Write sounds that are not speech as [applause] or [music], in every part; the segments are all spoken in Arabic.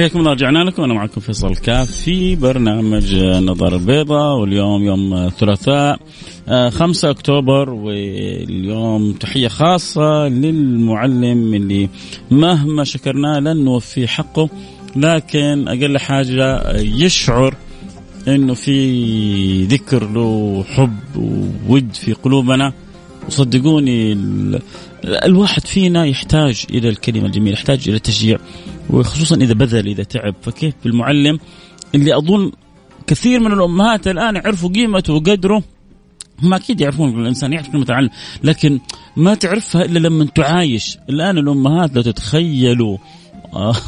حياكم الله رجعنا لكم. أنا معكم فيصل كاف في برنامج نظر البيضاء واليوم يوم الثلاثاء 5 آه، أكتوبر واليوم تحية خاصة للمعلم اللي مهما شكرناه لن نوفي حقه لكن أقل حاجة يشعر إنه في ذكر له حب وود في قلوبنا. وصدقوني الواحد فينا يحتاج إلى الكلمة الجميلة يحتاج إلى التشجيع وخصوصا إذا بذل إذا تعب. فكيف بالمعلم؟ اللي أظن كثير من الأمهات الآن يعرفوا قيمته وقدره. هم أكيد يعرفون الإنسان يعرف كلمه تعلم لكن ما تعرفها إلا لما تعايش. الآن الأمهات لو تتخيلوا. [laughs]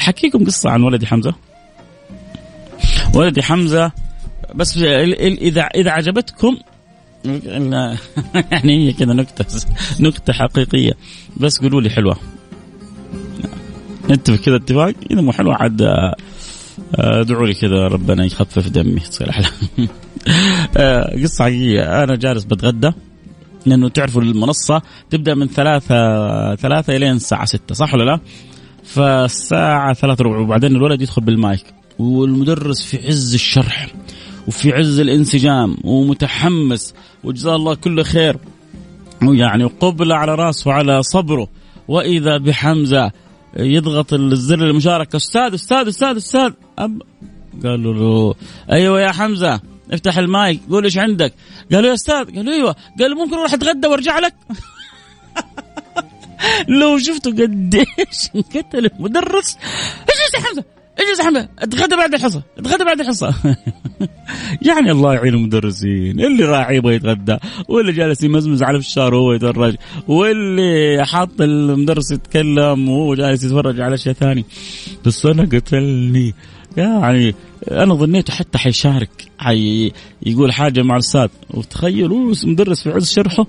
أحكيكم قصة عن ولدي حمزة. ولدي حمزة بس إذا إذا عجبتكم [laughs] يعني هي كذا نكتة نكتة حقيقية. بس قولوا لي حلوة. نتفق كذا اتفاق. إذا مو حلوة عاد آه، ادعوا لي كذا ربنا يخفف دمي. تصير أحلى. [laughs] آه، قصة حقيقية. أنا جالس بتغدى لأنه تعرفوا المنصة تبدأ من ثلاثة ثلاثة الين الساعة ستة صح ولا لا؟ فالساعة ثلاثة ربع وبعدين الولد يدخل بالمايك. والمدرس في عز الشرح وفي عز الانسجام ومتحمس وجزاه الله كل خير. ويعني وقبل على راسه وعلى صبره. وإذا بحمزة يضغط الزر المشاركة. أستاذ أستاذ أستاذ أستاذ. أب. قالوا له أيوه يا حمزة افتح المايك قول إيش عندك. قالوا يا أستاذ قالوا أيوه. قال ممكن أروح أتغدى وأرجع لك؟ [laughs] لو شفتوا قديش انقتل المدرس. إيش يا حمزة؟ يا حمزه اتغدى بعد الحصة. اتغدى بعد الحصة. [laughs] يعني الله يعين المدرسين. اللي راح يبغى يتغدى واللي جالس يمزمز على الفشار وهو يتفرج واللي حاط المدرس يتكلم وهو جالس يتفرج على شيء ثاني بس أنا قتلني. يعني أنا ظنيته حتى حيشارك حي يقول حاجة مع الأستاذ. وتخيلوا مدرس في عز شرحه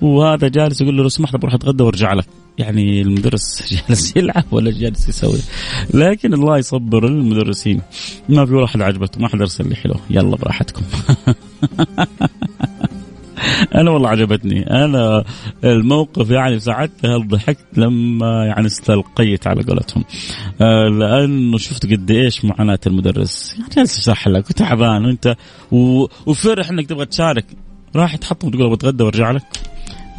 وهذا جالس يقول له لو سمحت بروح أتغدى وأرجع لك. يعني المدرس [laughs] جالس يلعب ولا جالس يسوي. لكن الله يصبر المدرسين. ما في واحد عجبته ما حد أرسل لي حلو. يلا براحتكم. [laughs] أنا والله عجبتني. أنا الموقف يعني ساعتها ضحكت؟ لما يعني استلقيت على قولتهم. آه، لأنه شفت قد إيش معاناة المدرس. يعني جالس يشرح لك وتعبان وأنت وفرح إنك تبغى تشارك. راح تحطم تقول بتغدى وأرجع لك.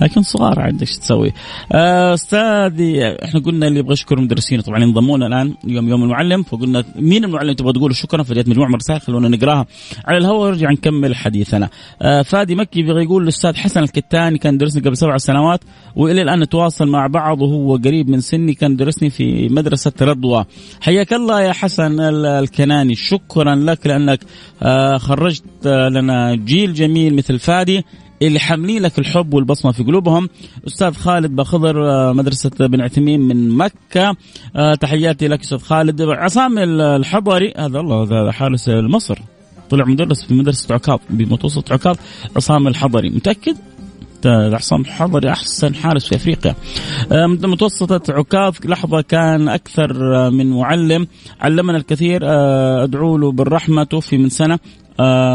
لكن صغار عاد إيش تسوي؟ آه، أستاذي إحنا قلنا اللي يبغى يشكر المدرسين طبعا ينضمون الآن اليوم يوم المعلم فقلنا مين المعلم تبغى تقول شكرا فجأت مجموعة من الرسائل خلونا نقراها على الهواء ونرجع نكمل حديثنا. آه، فادي مكي يبغى يقول الأستاذ حسن الكتاني كان درسني قبل سبع سنوات وإلى الآن نتواصل مع بعض وهو قريب من سني كان درسني في مدرسة رضوى. حياك الله يا حسن الكناني شكرا لك لأنك آه، خرجت لنا جيل جميل مثل فادي اللي حاملين لك الحب والبصمة في قلوبهم. أستاذ خالد بخضر آه، مدرسة بن عثيمين من مكة. آه، تحياتي لك أستاذ خالد. عصام الحضري هذا الله هذا حارس مصر طلع مدرس في مدرسة عكاظ بمتوسط عكاظ. عصام الحضري متأكد؟ عصام الحضري أحسن حارس في أفريقيا. آه، متوسطة عكاظ لحظة كان أكثر من معلم. علمنا الكثير أدعو له بالرحمة توفي من سنة.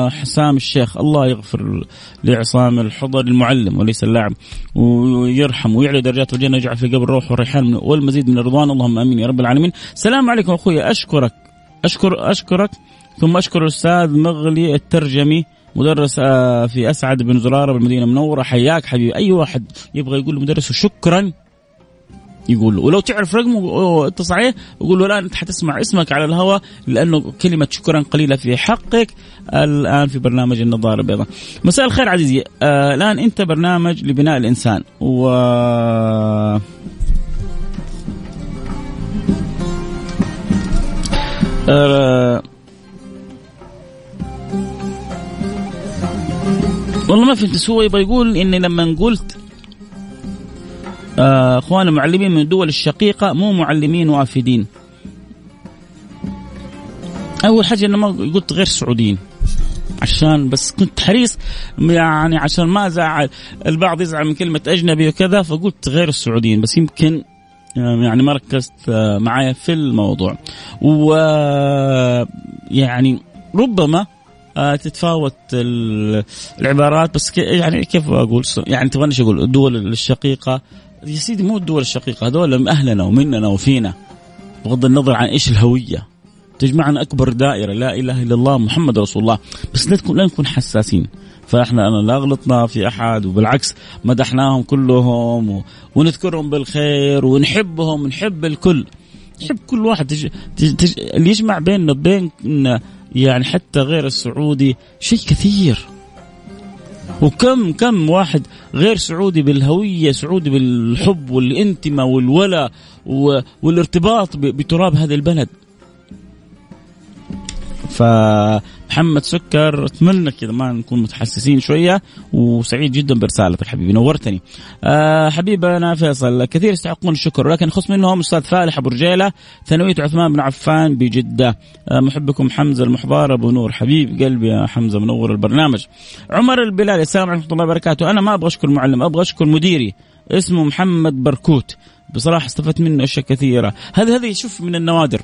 حسام الشيخ الله يغفر لعصام الحضر المعلم وليس اللاعب ويرحم ويعلي درجات الجنة يجعل في قبر الروح والريحان والمزيد من الرضوان. اللهم آمين يا رب العالمين. السلام عليكم أخوي أشكرك أشكر أشكرك. ثم أشكر الأستاذ مغلي الترجمي مدرس آه، في أسعد بن زرارة بالمدينة المنورة. حياك حبيبي. أي واحد يبغى يقول لمدرسه شكرا يقول له. ولو تعرف رقمه اتصل عليه وقول له الآن أنت حتسمع اسمك على الهواء لأنه كلمة شكرا قليلة في حقك الآن في برنامج النظارة البيضاء. مساء الخير عزيزي. آه الآن أنت برنامج لبناء الإنسان. و آه والله ما فهمت هو يبغى يقول. إني لما قلت آه، اخوان المعلمين من الدول الشقيقة مو معلمين وافدين. أول حاجة أنا ما قلت غير سعوديين. عشان بس كنت حريص يعني عشان ما زعل البعض يزعل من كلمة أجنبي وكذا فقلت غير السعوديين. بس يمكن آه، يعني ما ركزت آه، معايا في الموضوع. و يعني ربما تتفاوت العبارات بس يعني كيف أقول؟ يعني تبغى أقول؟ الدول الشقيقة يا سيدي مو الدول الشقيقة هذول من أهلنا ومننا وفينا. بغض النظر عن إيش الهوية. تجمعنا أكبر دائرة لا إله إلا الله محمد رسول الله. بس لا تكون لا نكون حساسين. فإحنا أنا لا غلطنا في أحد وبالعكس مدحناهم كلهم و... ونذكرهم بالخير ونحبهم ونحب الكل. نحب كل واحد. تج... تج... تج... اللي يجمع بيننا وبين يعني حتى غير السعودي شيء كثير. وكم كم واحد غير سعودي بالهوية سعودي بالحب والانتماء والولاء والارتباط بتراب هذا البلد. فمحمد سكر أتمنى كذا ما نكون متحسسين شوية وسعيد جدا برسالتك حبيبي نورتني. أه حبيبنا فيصل كثير يستحقون الشكر ولكن خص منهم أستاذ فالح أبو رجيلة ثانوية عثمان بن عفان بجدة. أه محبكم حمزة المحبار أبو نور حبيب قلبي يا حمزة منور البرنامج. عمر البلال السلام عليكم ورحمة الله وبركاته. أنا ما أبغى أشكر معلم أبغى أشكر مديري اسمه محمد بركوت. بصراحة استفدت منه أشياء كثيرة. هذه هذه شوف من النوادر.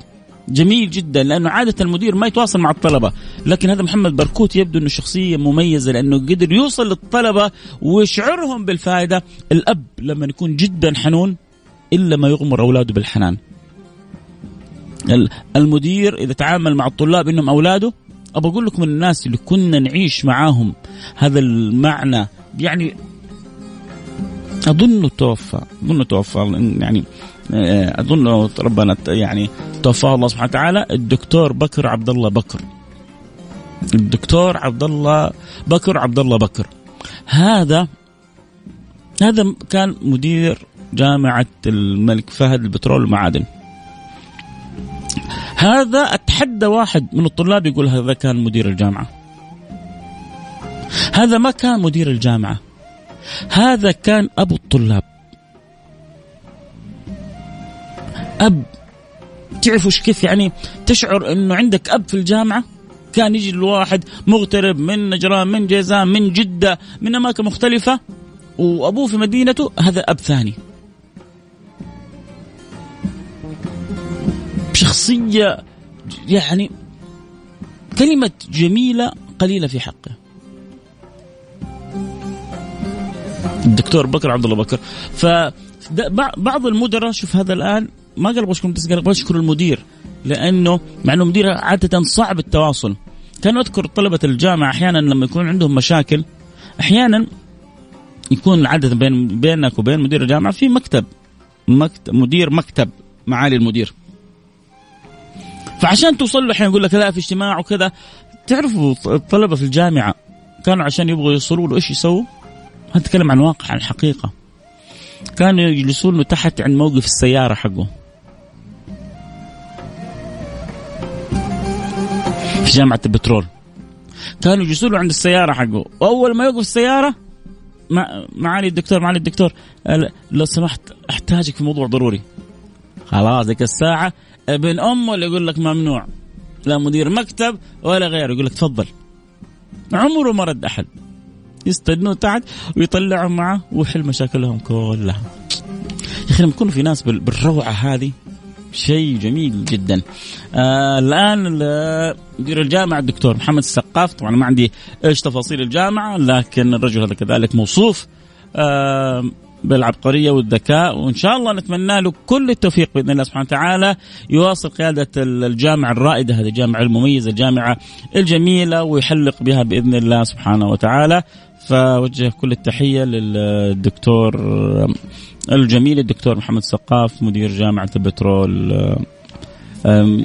جميل جدا لأنه عادة المدير ما يتواصل مع الطلبة. لكن هذا محمد بركوت يبدو إنه شخصية مميزة لأنه قدر يوصل للطلبة ويشعرهم بالفائدة. الأب لما يكون جدا حنون إلا ما يغمر أولاده بالحنان. المدير إذا تعامل مع الطلاب إنهم أولاده ابى أقول لكم الناس اللي كنا نعيش معاهم هذا المعنى يعني أظنه توفى أظنه توفى يعني آه، اظن ربنا يعني توفاه الله سبحانه وتعالى الدكتور بكر عبد الله بكر. الدكتور عبد الله بكر عبد الله بكر. هذا هذا كان مدير جامعة الملك فهد للبترول والمعادن هذا أتحدى واحد من الطلاب يقول هذا كان مدير الجامعة. هذا ما كان مدير الجامعة. هذا كان أبو الطلاب. أب تعرفوا كيف يعني؟ تشعر إنه عندك أب في الجامعة كان يجي الواحد مغترب من نجران من جيزان من جدة من أماكن مختلفة وأبوه في مدينته هذا أب ثاني. شخصية يعني كلمة جميلة قليلة في حقه. الدكتور بكر عبد الله بكر. ف بعض المدراء شوف هذا الآن ما قال أبغى أشكر بس قال أبغى أشكر المدير لأنه مع إنه مدير عادة صعب التواصل. كان أذكر طلبة الجامعة أحيانا لما يكون عندهم مشاكل أحيانا يكون عاده بين بينك وبين مدير الجامعة في مكتب مكتب مدير مكتب معالي المدير. فعشان توصل له أحيانا يقول لك لا في اجتماع وكذا. تعرفوا الطلبه في الجامعة كانوا عشان يبغوا يوصلوا له إيش يسووا؟ نتكلم عن واقع عن حقيقه كانوا يجلسون له تحت عند موقف السيارة حقه. جامعة البترول. كانوا يجلسوا له عند السيارة حقه. وأول ما يوقف السيارة مع معالي الدكتور معالي الدكتور لو سمحت أحتاجك في موضوع ضروري. خلاص ذيك الساعة ابن أمه اللي يقول لك ممنوع. لا مدير مكتب ولا غيره. يقول لك تفضل. عمره ما رد أحد. يستدنوا تحت ويطلعهم معه ويحل مشاكلهم كلها. يا أخي لما يكونوا في ناس بالروعة هذه شيء جميل جدا. آه الآن مدير الجامعة الدكتور محمد السقاف طبعا ما عندي إيش تفاصيل الجامعة لكن الرجل هذا كذلك موصوف آه بالعبقرية والذكاء وإن شاء الله نتمنى له كل التوفيق بإذن الله سبحانه وتعالى يواصل قيادة الجامعة الرائدة هذه الجامعة المميزة الجامعة الجميلة ويحلق بها بإذن الله سبحانه وتعالى. فوجه كل التحية للدكتور الجميل الدكتور محمد سقاف مدير جامعة البترول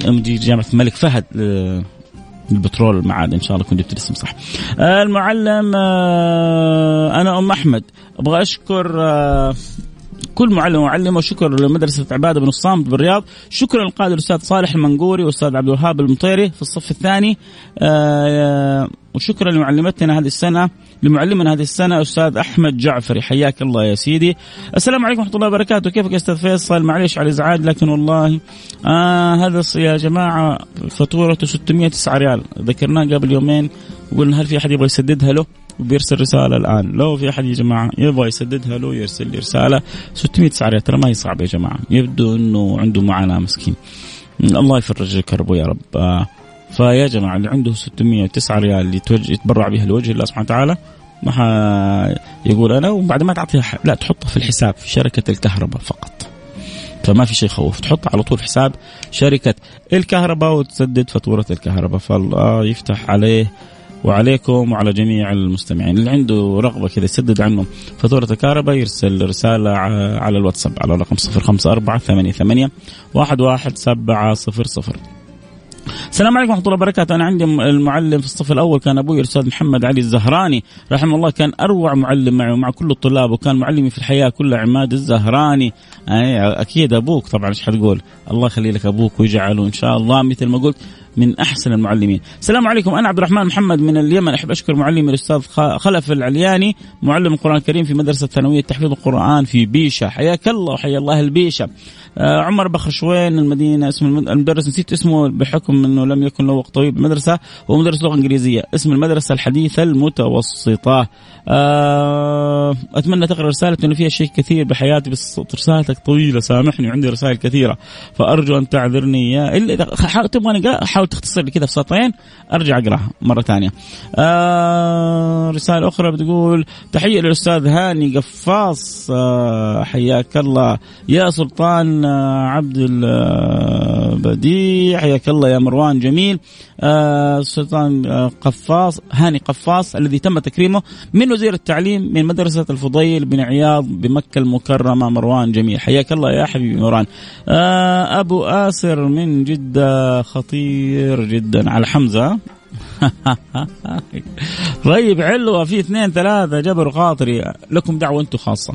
مدير جامعة الملك فهد البترول المعادن إن شاء الله كنت جبت الاسم صح. المعلم آه، أنا أم أحمد. أبغى أشكر آه، كل معلم ومعلمة وشكر لمدرسة عبادة بن الصامت بالرياض. شكرا للقائد الأستاذ صالح المنقوري والأستاذ عبد الوهاب المطيري في الصف الثاني. آه، وشكرا لمعلمتنا هذه السنة. لمعلمنا هذه السنة أستاذ أحمد جعفري حياك الله يا سيدي. السلام عليكم ورحمة الله وبركاته. كيفك أستاذ فيصل؟ معليش على الإزعاج لكن والله آه هذا يا جماعة فاتورته 609 ريال. ذكرناه قبل يومين وقلنا هل في أحد يبغى يسددها له؟ وبيرسل رسالة الآن. لو في أحد يا جماعة يبغى يسددها له يرسل لي رسالة. 600 سعر ترى ما هي صعبه يا جماعة. يبدو إنه عنده معاناة مسكين. الله يفرج كربه يا رب. آه فيا جماعة اللي عنده 609 ريال اللي يتبرع بها لوجه الله سبحانه وتعالى ما يقول أنا وبعد ما تعطيها لا تحطها في الحساب في شركة الكهرباء فقط. فما في شيء يخوف تحط على طول حساب شركة الكهرباء وتسدد فاتورة الكهرباء. فالله يفتح عليه وعليكم وعلى جميع المستمعين. اللي عنده رغبة كذا يسدد عنه فاتورة الكهرباء يرسل رسالة على الواتساب على رقم 054 88 11700 السلام عليكم ورحمة الله وبركاته. أنا عندي المعلم في الصف الأول كان أبوي الأستاذ محمد علي الزهراني. رحمه الله كان أروع معلم معي ومع كل الطلاب وكان معلمي في الحياة كلها عماد الزهراني. أكيد أبوك طبعا إيش حتقول؟ الله يخلي لك أبوك ويجعله إن شاء الله مثل ما قلت. من أحسن المعلمين. السلام عليكم. أنا عبد الرحمن محمد من اليمن. أحب أشكر معلمي الأستاذ خلف العلياني معلم القرآن الكريم في مدرسة ثانويه تحفيظ القرآن في بيشة. حياك الله وحيا الله البيشة. آه عمر بخشوين المدينة اسم المدرس نسيت اسمه بحكم إنه لم يكن له وقت طويل بالمدرسة. هو مدرس لغة إنجليزية. اسم المدرسة الحديثة المتوسطة. آه أتمنى تقرأ رسالتي إنه فيها شيء كثير بحياتي بس رسالتك طويلة سامحني وعندي رسائل كثيرة. فأرجو أن تعذرني. يا إلا إذا تبغاني حاول تختصر لي كذا في سطرين أرجع أقرأها مرة ثانية. آه رسالة أخرى بتقول تحية للأستاذ هاني قفاص آه حياك الله. يا سلطان آه عبد البديع حياك الله يا مروان جميل. آه سلطان آه قفاص هاني قفاص الذي تم تكريمه من وزير التعليم من مدرسة الفضيل بن عياض بمكة المكرمة. مروان جميل. حياك الله يا حبيبي مروان. آه أبو آسر من جدة خطير جدا. على حمزة. [laughs] طيب علوة في اثنين ثلاثة. جبروا خاطري لكم دعوة أنتم خاصة.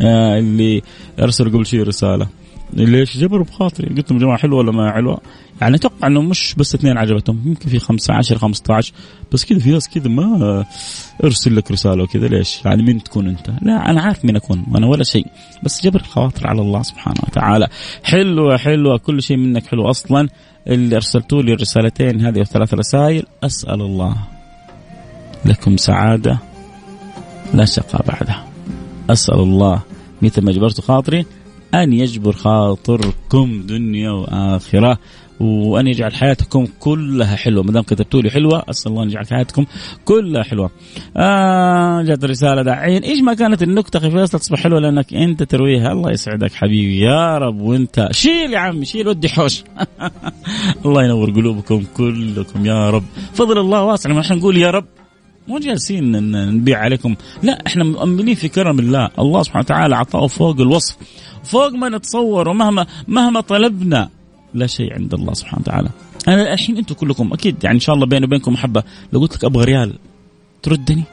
آه اللي ارسلوا قبل شيء رسالة. ليش جبروا بخاطري قلت لهم يا جماعة حلوة ولا ما حلوة؟ يعني أتوقع إنه مش بس اثنين عجبتهم. يمكن في خمسة عشر 15 بس كذا في ناس كذا ما أرسل لك رسالة وكذا. ليش؟ يعني مين تكون أنت؟ لا أنا عارف مين أكون وأنا ولا شيء. بس جبر الخواطر على الله سبحانه وتعالى. حلوة حلوة. كل شيء منك حلو أصلا. اللي ارسلتوا لي الرسالتين هذه الثلاث رسائل أسأل الله لكم سعادة لا شقاء بعدها. أسأل الله مثل ما جبرت خاطري أن يجبر خاطركم دنيا وآخرة وأن يجعل حياتكم كلها حلوة. ما دام كتبتوا لي حلوة أسأل الله أن يجعل حياتكم كلها حلوة. آه جات رسالة داعين. إيش ما كانت النكتة أخي فيصل تصبح حلوة لأنك أنت ترويها. الله يسعدك حبيبي. يا رب وأنت. شيل يا عمي شيل ودي حوش. [laughs] الله ينور قلوبكم كلكم يا رب. فضل الله واسع. ما نقول يا رب مو جالسين نبيع عليكم. لا إحنا مؤمنين في كرم الله. الله سبحانه وتعالى عطاه فوق الوصف. فوق ما نتصور ومهما مهما طلبنا. لا شيء عند الله سبحانه وتعالى. أنا الحين أنتم كلكم أكيد يعني إن شاء الله بيني وبينكم محبة. لو قلت لك أبغى ريال تردني؟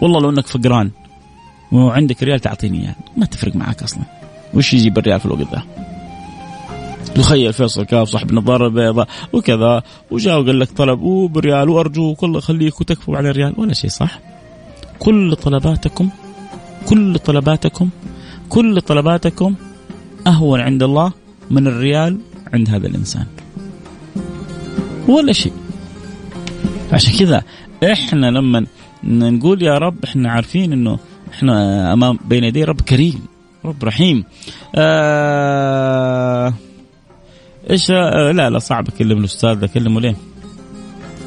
والله لو إنك فقران. وعندك ريال تعطيني إياه. ما تفرق معك أصلا. وش يجيب الريال في الوقت ذا تخيل فيصل كاف صاحب النظاره البيضاء وكذا وجاء وقال لك طلب وبريال وارجوك والله خليك وتكفوا على الريال. ولا شيء صح؟ كل طلباتكم كل طلباتكم كل طلباتكم أهون عند الله من الريال عند هذا الإنسان. ولا شيء. عشان كذا إحنا لما نقول يا رب إحنا عارفين إنه إحنا أمام بين يدي رب كريم رب رحيم. آه إيش آه لا لا صعب أكلم الأستاذ أكلمه ليه؟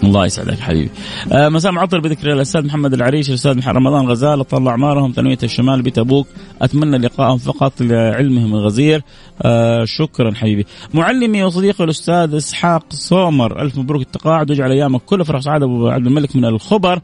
الله يسعدك حبيبي. آه مساء معطر بذكر الأستاذ محمد العريش الأستاذ رمضان غزال طال اعمارهم ثانويه الشمال بيت أبوك أتمنى لقائهم فقط لعلمهم الغزير. آه شكرا حبيبي. معلمي وصديقي الأستاذ إسحاق سومر ألف مبروك التقاعد وأجعل أيامك كلها فرح سعاده أبو عبد الملك من الخبر.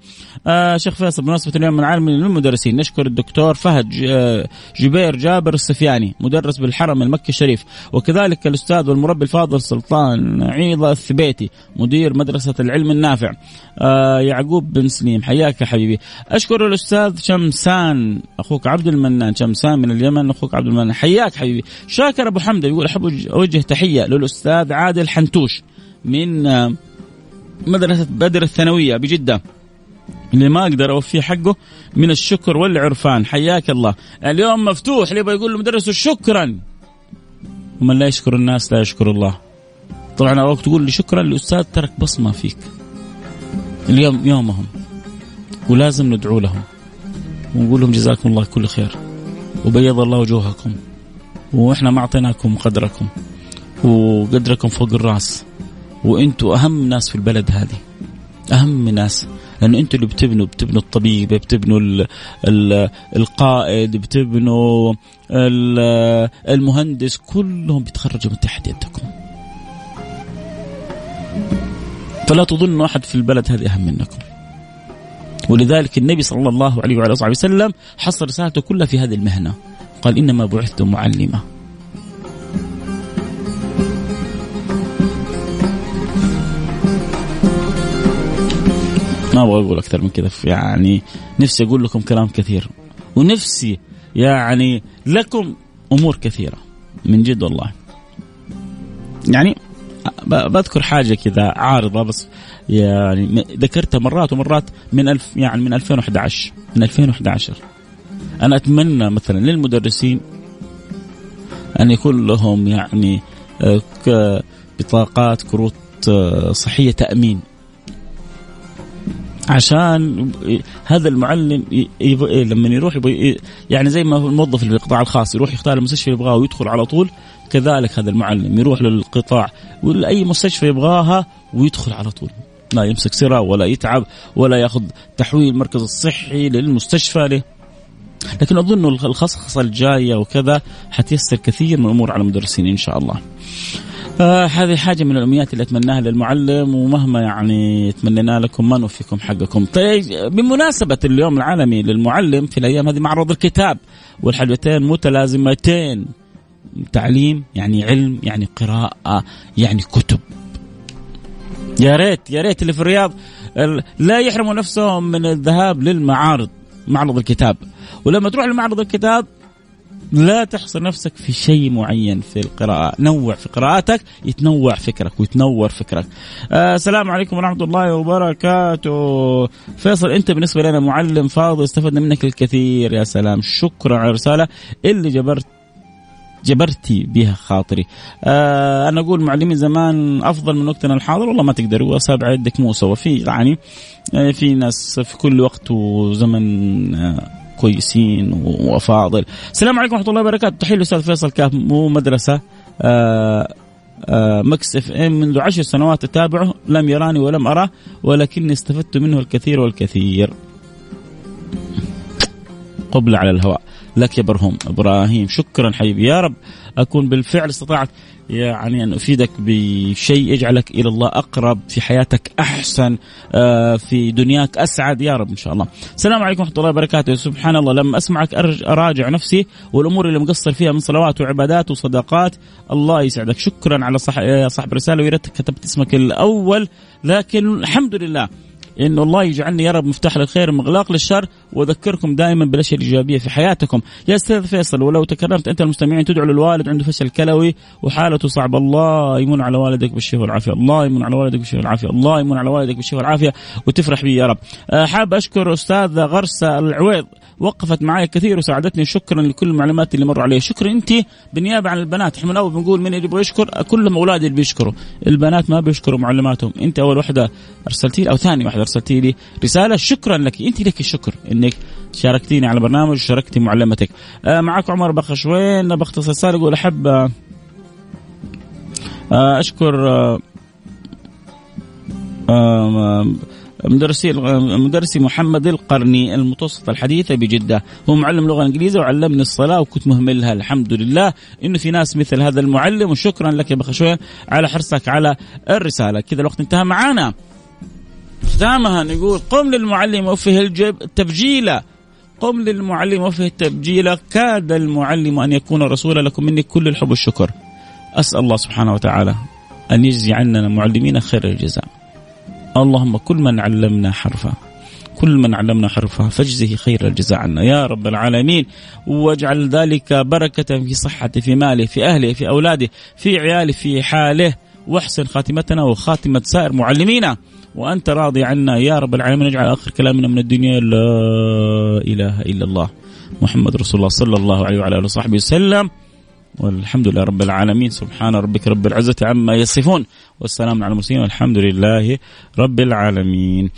آه شيخ فيصل بمناسبة اليوم من عالم للمدرسين نشكر الدكتور فهد آه، جبير جابر السفياني مدرس بالحرم المكي الشريف وكذلك الأستاذ والمربي الفاضل سلطان عيضة الثبيتي مدير مدرسة العلم النافع آه يعقوب بن سليم حياك يا حبيبي. أشكر الأستاذ شمسان أخوك عبد المنان. شمسان من اليمن أخوك عبد المنان. حياك حبيبي. شاكر أبو حمده يقول أحب اوجه تحية للأستاذ عادل حنتوش من آه، مدرسة بدر الثانوية بجدة. اللي ما أقدر اوفيه حقه من الشكر والعرفان. حياك الله. اليوم مفتوح اللي يقول لمدرسه شكرا. ومن لا يشكر الناس لا يشكر الله. طبعا وقت تقول لي شكرا الأستاذ ترك بصمة فيك. اليوم يومهم ولازم ندعو لهم ونقول لهم جزاكم الله كل خير وبيض الله وجوهكم وإحنا ما أعطيناكم قدركم وقدركم فوق الرأس وأنتم أهم ناس في البلد هذه أهم ناس لأنه أنتم اللي بتبنوا بتبنوا الطبيب بتبنوا ال ال القائد بتبنوا المهندس كلهم بيتخرجوا من تحت يدكم. فلا تظنوا أحد في البلد هذه أهم منكم. ولذلك النبي صلى الله عليه وعلى آله وسلم حصر رسالته كلها في هذه المهنة. قال إنما بعثت معلما. ما أبغى أقول أكثر من كذا يعني نفسي أقول لكم كلام كثير. ونفسي يعني لكم أمور كثيرة. من جد والله. يعني بذكر حاجة كذا عارضة بس يعني ذكرتها مرات ومرات من ألف يعني من 2011 من 2011 أنا أتمنى مثلا للمدرسين أن يكون لهم يعني آه، بطاقات كروت آه، صحية تأمين. عشان هذا المعلم لما يروح يعني زي ما الموظف في القطاع الخاص يروح يختار المستشفى اللي يبغاه ويدخل على طول كذلك هذا المعلم يروح للقطاع ولا اي مستشفى يبغاها ويدخل على طول لا يمسك سرة ولا يتعب ولا يأخذ تحويل المركز الصحي للمستشفى له لكن أظن الخصخصة الجاية وكذا حتيسر كثير من الأمور على المدرسين إن شاء الله. آه هذه حاجة من الأمنيات اللي أتمناها للمعلم ومهما يعني تمنينا لكم ما نوفيكم حقكم. طيب بمناسبة اليوم العالمي للمعلم في الأيام هذه معرض الكتاب والحلوتين متلازمتين تعليم يعني علم يعني قراءة يعني كتب. يا ريت يا ريت اللي في الرياض لا يحرموا نفسهم من الذهاب للمعارض معرض الكتاب. ولما تروح لمعرض الكتاب لا تحصر نفسك في شيء معين في القراءة. نوع في قراءاتك يتنوع فكرك ويتنور فكرك. آه السلام عليكم ورحمة الله وبركاته. فيصل أنت بالنسبة لنا معلم فاضل استفدنا منك الكثير. يا سلام شكرا على الرسالة اللي جبرت جبرتي بها خاطري. آه أنا أقول معلمين زمان أفضل من وقتنا الحاضر والله ما تقدر واسابع يدك مو سوا في يعني آه في ناس في كل وقت وزمن آه كويسين وافاضل السلام عليكم ورحمة الله وبركاته. تحية الاستاذ فيصل كاف مو مدرسة آه آه Mix FM. منذ عشر سنوات أتابعه لم يراني ولم أراه ولكني استفدت منه الكثير والكثير. قبل على الهواء. لك يا برهم إبراهيم شكرا حبيبي. يا رب أكون بالفعل استطعت يعني أن أفيدك بشيء يجعلك إلى الله أقرب في حياتك أحسن آه، في دنياك أسعد. يا رب إن شاء الله. السلام عليكم ورحمة الله وبركاته. سبحان الله لما أسمعك أراجع نفسي والأمور اللي مقصر فيها من صلوات وعبادات وصدقات. الله يسعدك. شكرا على صح صاحب الرساله ويا ريتك كتبت اسمك الأول. لكن الحمد لله إنه الله يجعلني يا رب مفتاح للخير مغلاق للشر وأذكركم دائما بالأشياء الإيجابية في حياتكم. يا أستاذ فيصل ولو تكرمت أنت المستمعين تدعو للوالد عنده فشل كلوي وحالته صعبة الله يمن على والدك بالشفاء والعافية الله يمن على والدك بالشفاء والعافية الله يمن على والدك بالشفاء والعافية وتفرح بي يا رب. آه، حاب أشكر أستاذ غرسة العويض وقفت معي كثير وساعدتني شكرا لكل المعلومات اللي مروا علي شكرا أنت بالنيابة عن البنات إحنا من أول بنقول من اللي يبغى يشكر كلهم أولادي اللي بيشكروا. البنات ما بيشكروا معلماتهم أنت أول واحدة ارسلتي أو ثاني واحدة ارسلتي لي. رسالة شكرا لك. انت لك الشكر إنك شاركتيني على برنامج وشاركتي معلمتك. آه معك عمر بخشوين بختصر رساله يقول أحب آه أشكر آه آه مدرسي مدرسي محمد القرني المتوسطة الحديثة بجدة. هو معلم لغة إنجليزية وعلمني الصلاة وكنت مهملها. الحمد لله إنه في ناس مثل هذا المعلم. وشكرا لك يا بخشوين على حرصك على الرسالة. كذا الوقت انتهى معانا. ختامها نقول قم للمعلم وفه الجب تبجيله قم للمعلم وفه التبجيل كاد المعلم أن يكون رسولا لكم. مني كل الحب والشكر. أسأل الله سبحانه وتعالى أن يجزي عنا معلمين خير الجزاء. اللهم كل من علمنا حرفا كل من علمنا حرفا فاجزه خير الجزاء عنا. يا رب العالمين واجعل ذلك بركة في صحته في ماله في أهله في أولاده في عياله في حاله. واحسن خاتمتنا وخاتمة سائر معلمينا. وأنت راضي عنا. يا رب العالمين اجعل آخر كلامنا من الدنيا. لا إله إلا الله. محمد رسول الله صلى الله عليه وعلى آله وصحبه وسلم. والحمد لله رب العالمين. سبحان ربك رب العزة عما يصفون. والسلام على المرسلين. والحمد لله رب العالمين.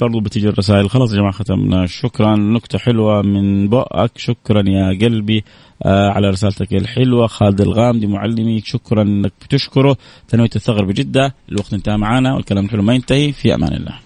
برضو بتيجي الرسائل. خلاص يا جماعة ختمنا. شكرا. نكتة حلوة من بؤك. شكرا يا قلبي. على رسالتك الحلوة خالد الغامدي معلمي شكرا إنك بتشكره. تنوية الثغر بجدة الوقت انتهى معنا والكلام الحلو ما ينتهي في أمان الله.